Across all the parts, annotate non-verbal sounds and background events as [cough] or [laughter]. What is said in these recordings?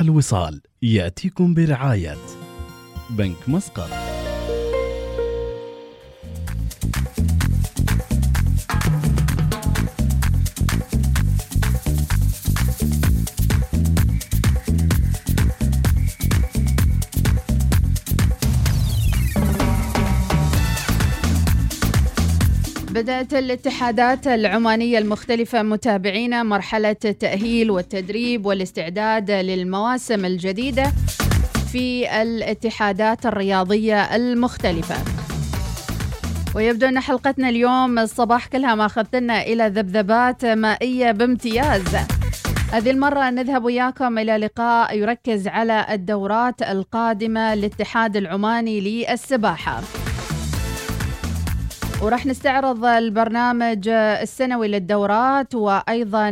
الوصال. يأتيكم برعاية بنك مسقط. بدأت الاتحادات العمانية المختلفة متابعين مرحلة التأهيل والتدريب والاستعداد للمواسم الجديدة في الاتحادات الرياضية المختلفة. ويبدو أن حلقتنا اليوم الصباح كلها ما أخذتنا إلى ذبذبات مائية بامتياز. هذه المرة نذهب وياكم إلى لقاء يركز على الدورات القادمة للاتحاد العماني للسباحة. وراح نستعرض البرنامج السنوي للدورات وأيضا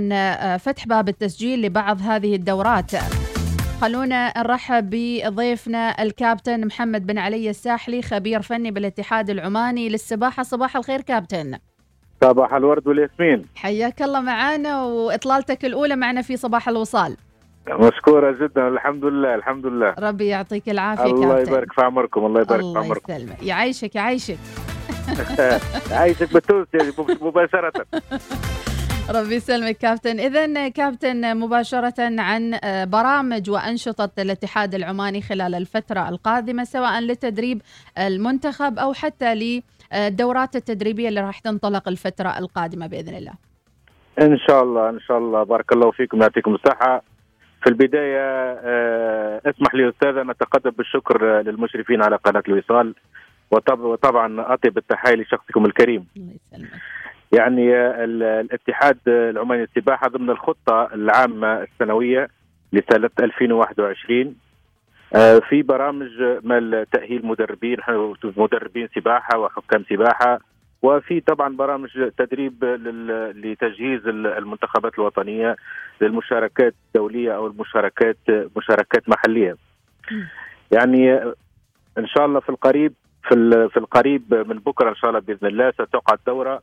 فتح باب التسجيل لبعض هذه الدورات. خلونا نرحب بضيفنا الكابتن محمد بن علي الساحلي خبير فني بالاتحاد العماني. للسباحه صباح الخير كابتن. صباح الورد والياسمين. حياك الله معانا وإطلالتك الأولى معنا في صباح الوصال. مشكورة جدا الحمد لله الحمد لله. ربي يعطيك العافية الله كابتن. يبارك في عمركم الله يبارك في الله عمركم. يسلمك. يعيشك يعيشك. [laughs] عايشك بالتونسي يعني مباشرة. ربي يسلمك كابتن. إذا كابتن مباشرة عن برامج وأنشطة الاتحاد العماني خلال الفترة القادمة سواء لتدريب المنتخب أو حتى للدورات التدريبية اللي راح تنطلق الفترة القادمة بإذن الله. إن شاء الله إن شاء الله. بارك الله فيكم يعطيكم الصحة. في البداية آه، اسمح لي أستاذ أن أتقدم بالشكر آه، للمشرفين على قناة الوصال. وطبعا أطيب التحية لشخصكم الكريم. يعني آه، ال- الاتحاد العماني للسباحة ضمن الخطة العامة السنوية لسنة 2021 آه، في برامج مال تأهيل مدربين مدربين سباحة وحكام سباحة وفي طبعا برامج تدريب لتجهيز ال- المنتخبات الوطنية للمشاركات الدولية أو المشاركات مشاركات محلية. يعني آه، إن شاء الله في القريب في في القريب من بكرة إن شاء الله بإذن الله ستقع الدورة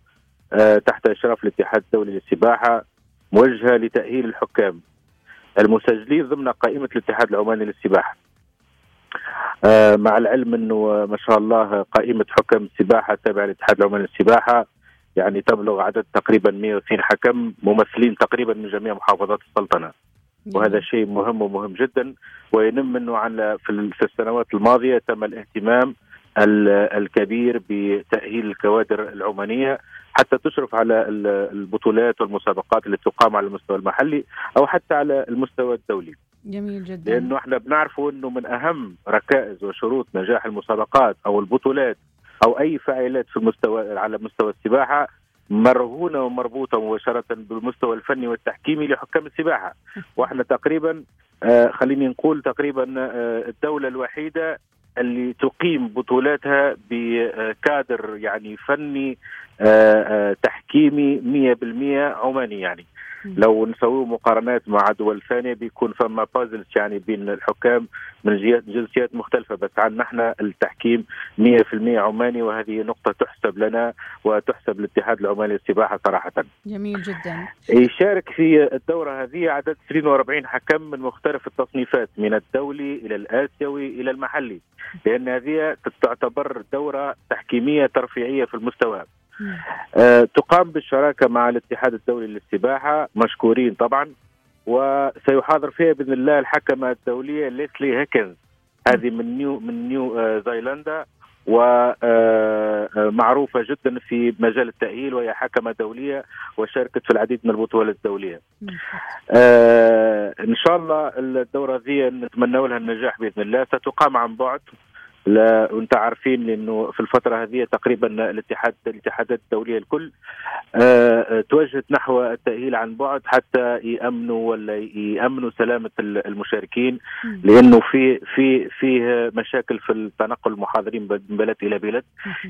آه، تحت إشراف الاتحاد الدولي للسباحة موجهة لتأهيل الحكام المسجلين ضمن قائمة الاتحاد العماني للسباحة. آه، مع العلم إنه آه، ما شاء الله قائمة حكام السباحة التابعة للاتحاد العماني للسباحة يعني تبلغ عدد تقريبا 120 حكم ممثلين تقريبا من جميع محافظات السلطنة. وهذا شيء مهم ومهم جدا وينم إنه عن في ال- في السنوات الماضية تم الاهتمام ال- الكبير بتأهيل الكوادر العمانية حتى تشرف على ال- البطولات والمسابقات اللي تقام على المستوى المحلي أو حتى على المستوى الدولي. جميل جدا. لأنه إحنا بنعرفوا إنه من أهم ركائز وشروط نجاح المسابقات أو البطولات أو أي فعاليات في المستوى على مستوى السباحة مرهونة ومربوطة مباشرة بالمستوى الفني والتحكيمي لحكام السباحة. [laughs] وإحنا تقريبا آه خليني نقول تقريبا آه الدولة الوحيدة اللي تقيم بطولاتها بكادر يعني فني آه آه تحكيمي 100% عماني يعني. لو نسوي مقارنات مع دول ثانية بيكون فما بازلز يعني بين الحكام من جنسيات مختلفة بس عندنا إحنا التحكيم 100% عماني وهذه نقطة تحسب لنا وتحسب للاتحاد العماني للسباحه صراحة. جميل جدا يشارك في الدورة هذه عدد 42 حكم من مختلف التصنيفات من الدولي إلى الآسيوي إلى المحلي لأن هذه تعتبر دورة تحكيمية ترفيعيه في المستوى. آه، تقام بالشراكة مع الاتحاد الدولي للسباحة مشكورين طبعا وسيحاضر فيها بإذن الله الحكمة الدولية ليسلي هيكنز هذه من نيو من نيو آه، زيلندا ومعروفة جدا في مجال التأهيل وهي حكمة دولية وشاركت في العديد من البطولات الدولية. آه إن شاء الله الدورة ذي نتمنى لها النجاح بإذن الله ستقام عن بعد. لا وانت عارفين لأنه في الفترة هذه تقريبا الاتحاد الاتحادات الدولية الكل آه توجهت نحو التأهيل عن بعد حتى يأمنوا ولا يأمنوا سلامة المشاركين لأنه في في فيه مشاكل في التنقل المحاضرين من بلد إلى بلد.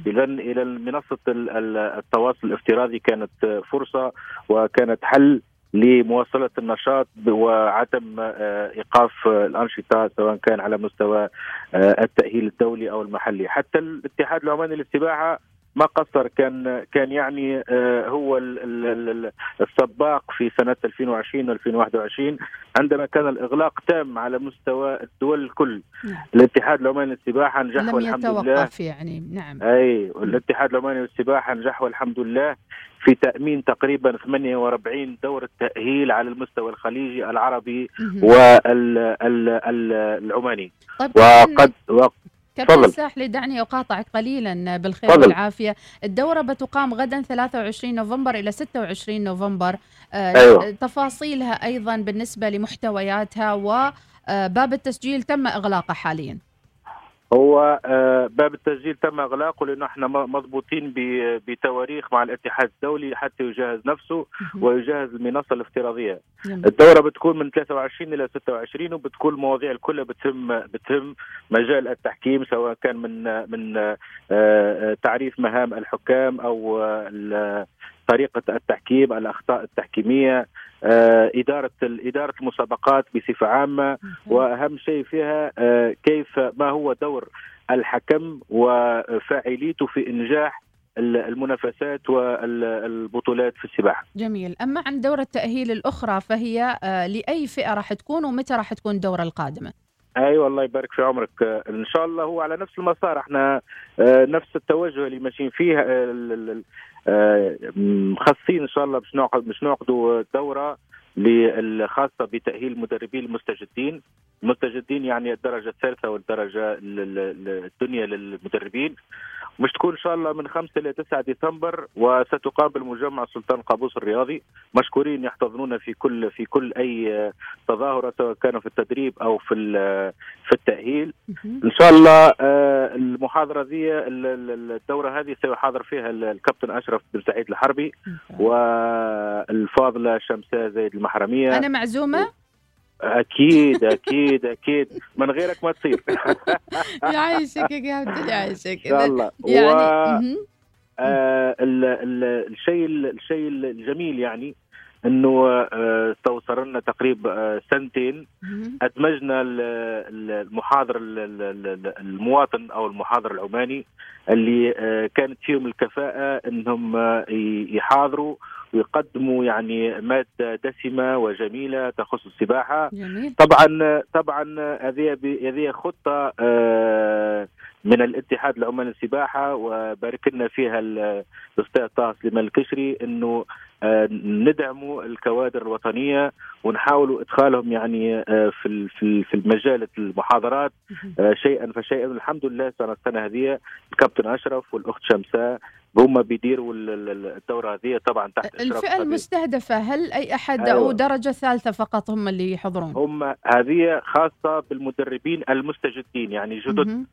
اذا إلى منصة التواصل الافتراضي كانت فرصة وكانت حل. لمواصلة النشاط وعدم إيقاف الأنشطة سواء كان على مستوى التأهيل الدولي أو المحلي. حتى الاتحاد العماني للسباحة ما قصر كان كان يعني آه، هو ال- ال- ال- السباق في سنة 2020 و2021 عندما كان الإغلاق تام على مستوى الدول الكل. نعم. الاتحاد العماني للسباحه نجح لم والحمد لله. يعني نعم. أي والاتحاد العماني للسباحه نجح والحمد لله في تأمين تقريبا 48 دوره تاهيل على المستوى الخليجي العربي. والعماني طيب وقد وق- كابتن. الساحلي دعني أقاطعك قليلا بالخير تفضل. والعافية الدورة بتقام غدا 23 نوفمبر إلى 26 نوفمر آه، أيوة. تفاصيلها أيضا بالنسبة لمحتوياتها وباب التسجيل تم إغلاقه حاليا هو آه، باب التسجيل تم اغلاقه لأنه إحنا مضبوطين بتواريخ مع الاتحاد الدولي حتى يجهز نفسه. ويجهز المنصة الافتراضية. الدورة بتكون من 23 إلى 26 وبتكون المواضيع الكلها بتهم بتهم مجال التحكيم سواء كان من من آه، آه، تعريف مهام الحكام أو طريقة التحكيم، الأخطاء التحكيمية، آه، إدارة إدارة المسابقات بصفة عامة، وأهم شيء فيها آه، كيف ما هو دور الحكم وفاعليته في إنجاح ال- المنافسات والبطولات في السباحة. جميل. أما عن دورة التأهيل الأخرى فهي آه، لأي فئة راح تكون ومتى راح تكون الدورة القادمة؟ أيوه الله يبارك في عمرك. إن شاء الله هو على نفس المسار. إحنا نفس التوجه اللي ماشيين فيه مخصصين إن شاء الله باش نعقد باش نعقدوا دوره الخاصة بتأهيل المدربين المستجدين. المستجدين يعني الدرجة الثالثة والدرجة ال- ال- ال- الدنيا للمدربين. مش تكون إن شاء الله من 5 إلى 9 ديسمبر وستقام بالمجمع سلطان قابوس الرياضي. مشكورين يحتضنونا في كل في كل أي تظاهرة سواء كانوا في التدريب أو في في التأهيل. إن شاء الله آه، المحاضرة ذي ال- ال- الدورة هذه سيحاضر فيها ال- الكابتن أشرف بن سعيد الحربي والفاضلة شمساء زيد المحرمية. أنا معزومة. أكيد أكيد أكيد. من غيرك ما تصير. [laughs] يعيشك يا كابتن يعيشك. إن شاء الله. يعني و... آه ال- ال- الشيء الشيء الجميل يعني إنه آه، استوصر لنا تقريبا آه، سنتين. أدمجنا ال- ال- المحاضر ال- ال- ال- المواطن أو المحاضر العماني اللي آه، كانت فيهم الكفاءة إنهم يحاضروا. ويقدموا يعني مادة دسمة وجميلة تخص السباحة. جميل. طبعا طبعا هذه هذه خطة آه، من الاتحاد العماني للسباحه وبارك لنا فيها طه سليمان الكشري إنه آه، ندعموا الكوادر الوطنية ونحاولوا إدخالهم يعني آه، في في ال- في المجال المحاضرات. آه، شيئا فشيئا الحمد لله السنة السنة هذه الكابتن أشرف والأخت شمساء هم بيديروا ال- ال- الدوره هذه طبعا تحت خبير. المستهدفة هل أي أحد أيوة. أو درجة ثالثة فقط هم اللي يحضرون؟ هم هذه خاصة بالمدربين المستجدين يعني جدد.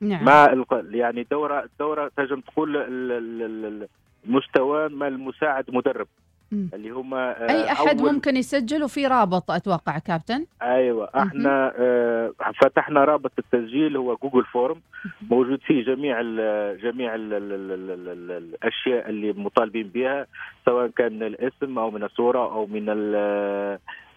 نعم. الق- يعني الدوره الدورة تنجم تقول ال- ال- ال- المستوى ما المساعد مدرب. مم. اللي هم آه، أي أحد أول- ممكن يسجل وفي رابط أتوقع كابتن؟ أيوه. إحنا آه فتحنا رابط التسجيل هو Google Form. موجود فيه جميع ال جميع ال ال ال ال ال ال الأشياء اللي مطالبين بها سواء كان الاسم أو من الصورة أو من ال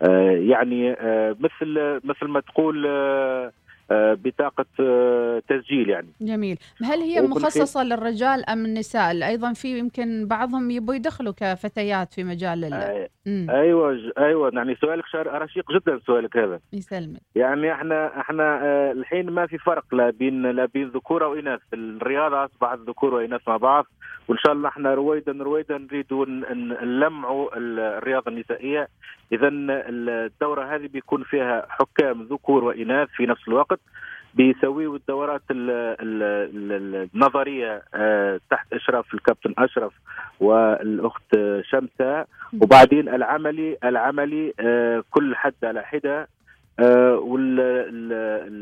آه يعني آه مثل مثل ما تقول آه بطاقة آه تسجيل يعني. جميل. هل هي ككل مخصصة للرجال أم النساء؟ أيضا في يمكن بعضهم يبوا يدخلوا كفتيات في مجال ال... آه مم. أيوه أيوه. يعني سؤالك رشيق جدا سؤالك هذا. يسلمك. يعني إحنا إحنا آه، الحين ما في فرق لا بين لا بين ذكور أو اناث الرياضة أصبحت ذكور وإناث مع بعض. وإن شاء الله إحنا رويدا رويدا نريد ن- ن- نلمعوا ال- الرياضة النسائية. اذا الدورة هذه بيكون فيها حكام ذكور وإناث في نفس الوقت. بيسويوا الدورات ال- ال- ال- النظرية آه، تحت إشراف الكابتن أشرف والأخت شمسة. وبعدين العملي العملي آه، كل حد على حدة آه، وال ال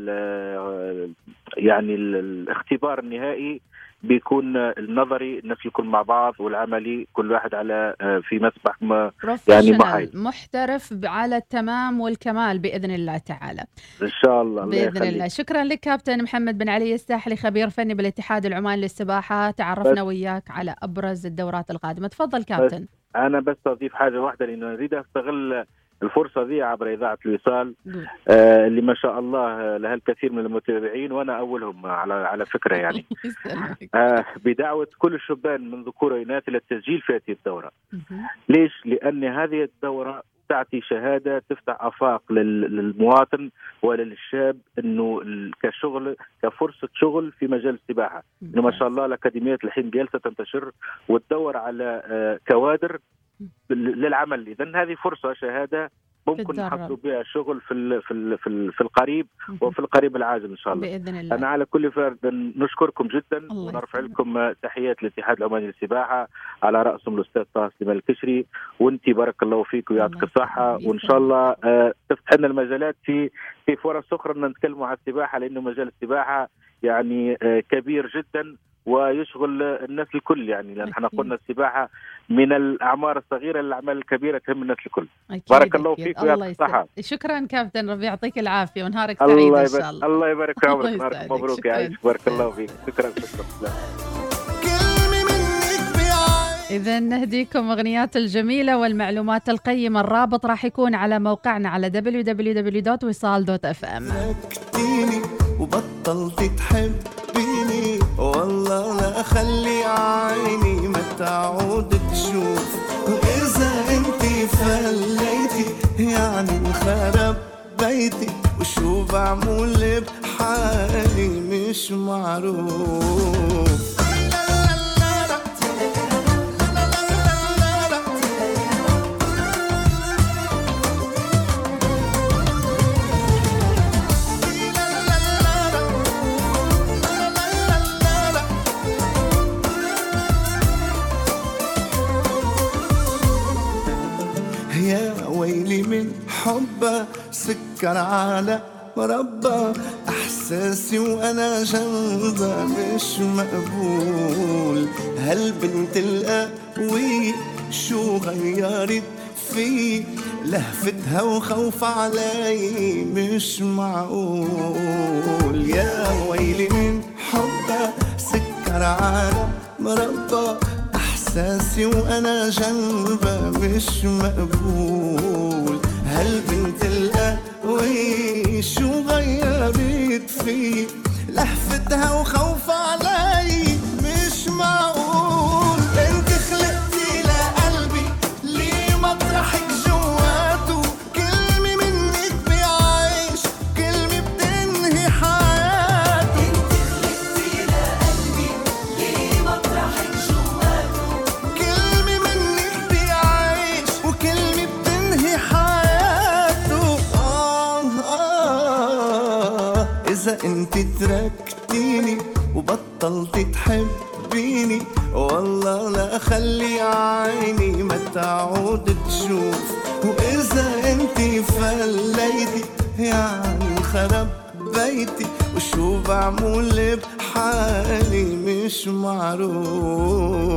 ال يعني ال الاختبار النهائي بيكون النظري الناس يكون مع بعض والعملي كل واحد على آه، في مسبح ما يعني محايد. محترف على التمام والكمال بإذن الله تعالى. إن شاء الله الله بإذن يخليك. الله. شكرا لك كابتن محمد بن علي الساحلي خبير فني بالاتحاد العماني للسباحة تعرفنا وياك على أبرز الدورات القادمة. تفضل كابتن. أنا بس أضيف حاجة واحدة لأنه أريد أستغل الفرصة ذي عبر إذاعة الوصال آه اللي ما شاء الله لها الكثير من المتابعين وأنا أولهم على على فكرة يعني. [laughs] آه بدعوة كل الشبان من ذكور واناث إلى التسجيل في هذه الدورة مهم. ليش؟ لأن هذه الدورة تعطي شهادة تفتح آفاق لل- للمواطن وللشاب أنه كشغل كفرصة شغل في مجال السباحة إنه ما شاء الله الأكاديميات الحين جالسة تنتشر وتدور على آه، كوادر للعمل إذا هذه فرصة شهادة ممكن. نحصلوا بها شغل في ال- في ال- في ال- في القريب. وفي القريب العاجل إن شاء الله بإذن الله أنا على كل فرد نشكركم جدا ونرفع. لكم تحيات الاتحاد العماني للسباحة على رأسهم الأستاذ طه سليمان الكشري وأنت بارك الله فيك ويعطيك يسلمك. وإن شاء الله آه، تفتح لنا المجالات في في فرص أخرى أن نتكلموا عن السباحة لأنه مجال السباحة يعني آه، كبير جدا ويشغل الناس الكل يعني لأن إحنا. قلنا السباحة من الأعمار الصغيرة للأعمال الكبيرة تهم الناس الكل أكيد بارك الله. فيك ويعطيك. يسلمك. شكرا كابتن ربيع يعطيك العافية ونهارك سعيد الله ان شاء يبارك الله الله يبارك في [laughs] عمرك نهارك. مبروك شكراً. يعيش بارك الله فيك شكرا شكرا بعين إذا نهديكم أغنيات الجميلة والمعلومات القيمة الرابط راح يكون على موقعنا على www.wisal.fm وبطلت تحبيني اخلي عيني ما تعود تشوف. وإذا أنت فليتي يعني انخرب بيتي. وشو بعمل بحالي مش معروف. سكر على مربى إحساسي وأنا جنبها مش مقبول. هالبنت القوية شو غيرت في؟ لهفتها وخوف علي مش معقول. يا ويلي من حبها سكر على مربى إحساسي وأنا جنبها مش مقبول. هالبنت القوي شو غيرت في لهفتها وخوف إذا أنت تركتيني وبطلت تحبيني. والله لا أخلي عيني ما تعود تشوف. وإذا أنت فليتي يعني خرب بيتي وشو بعمل بحالي مش معروف.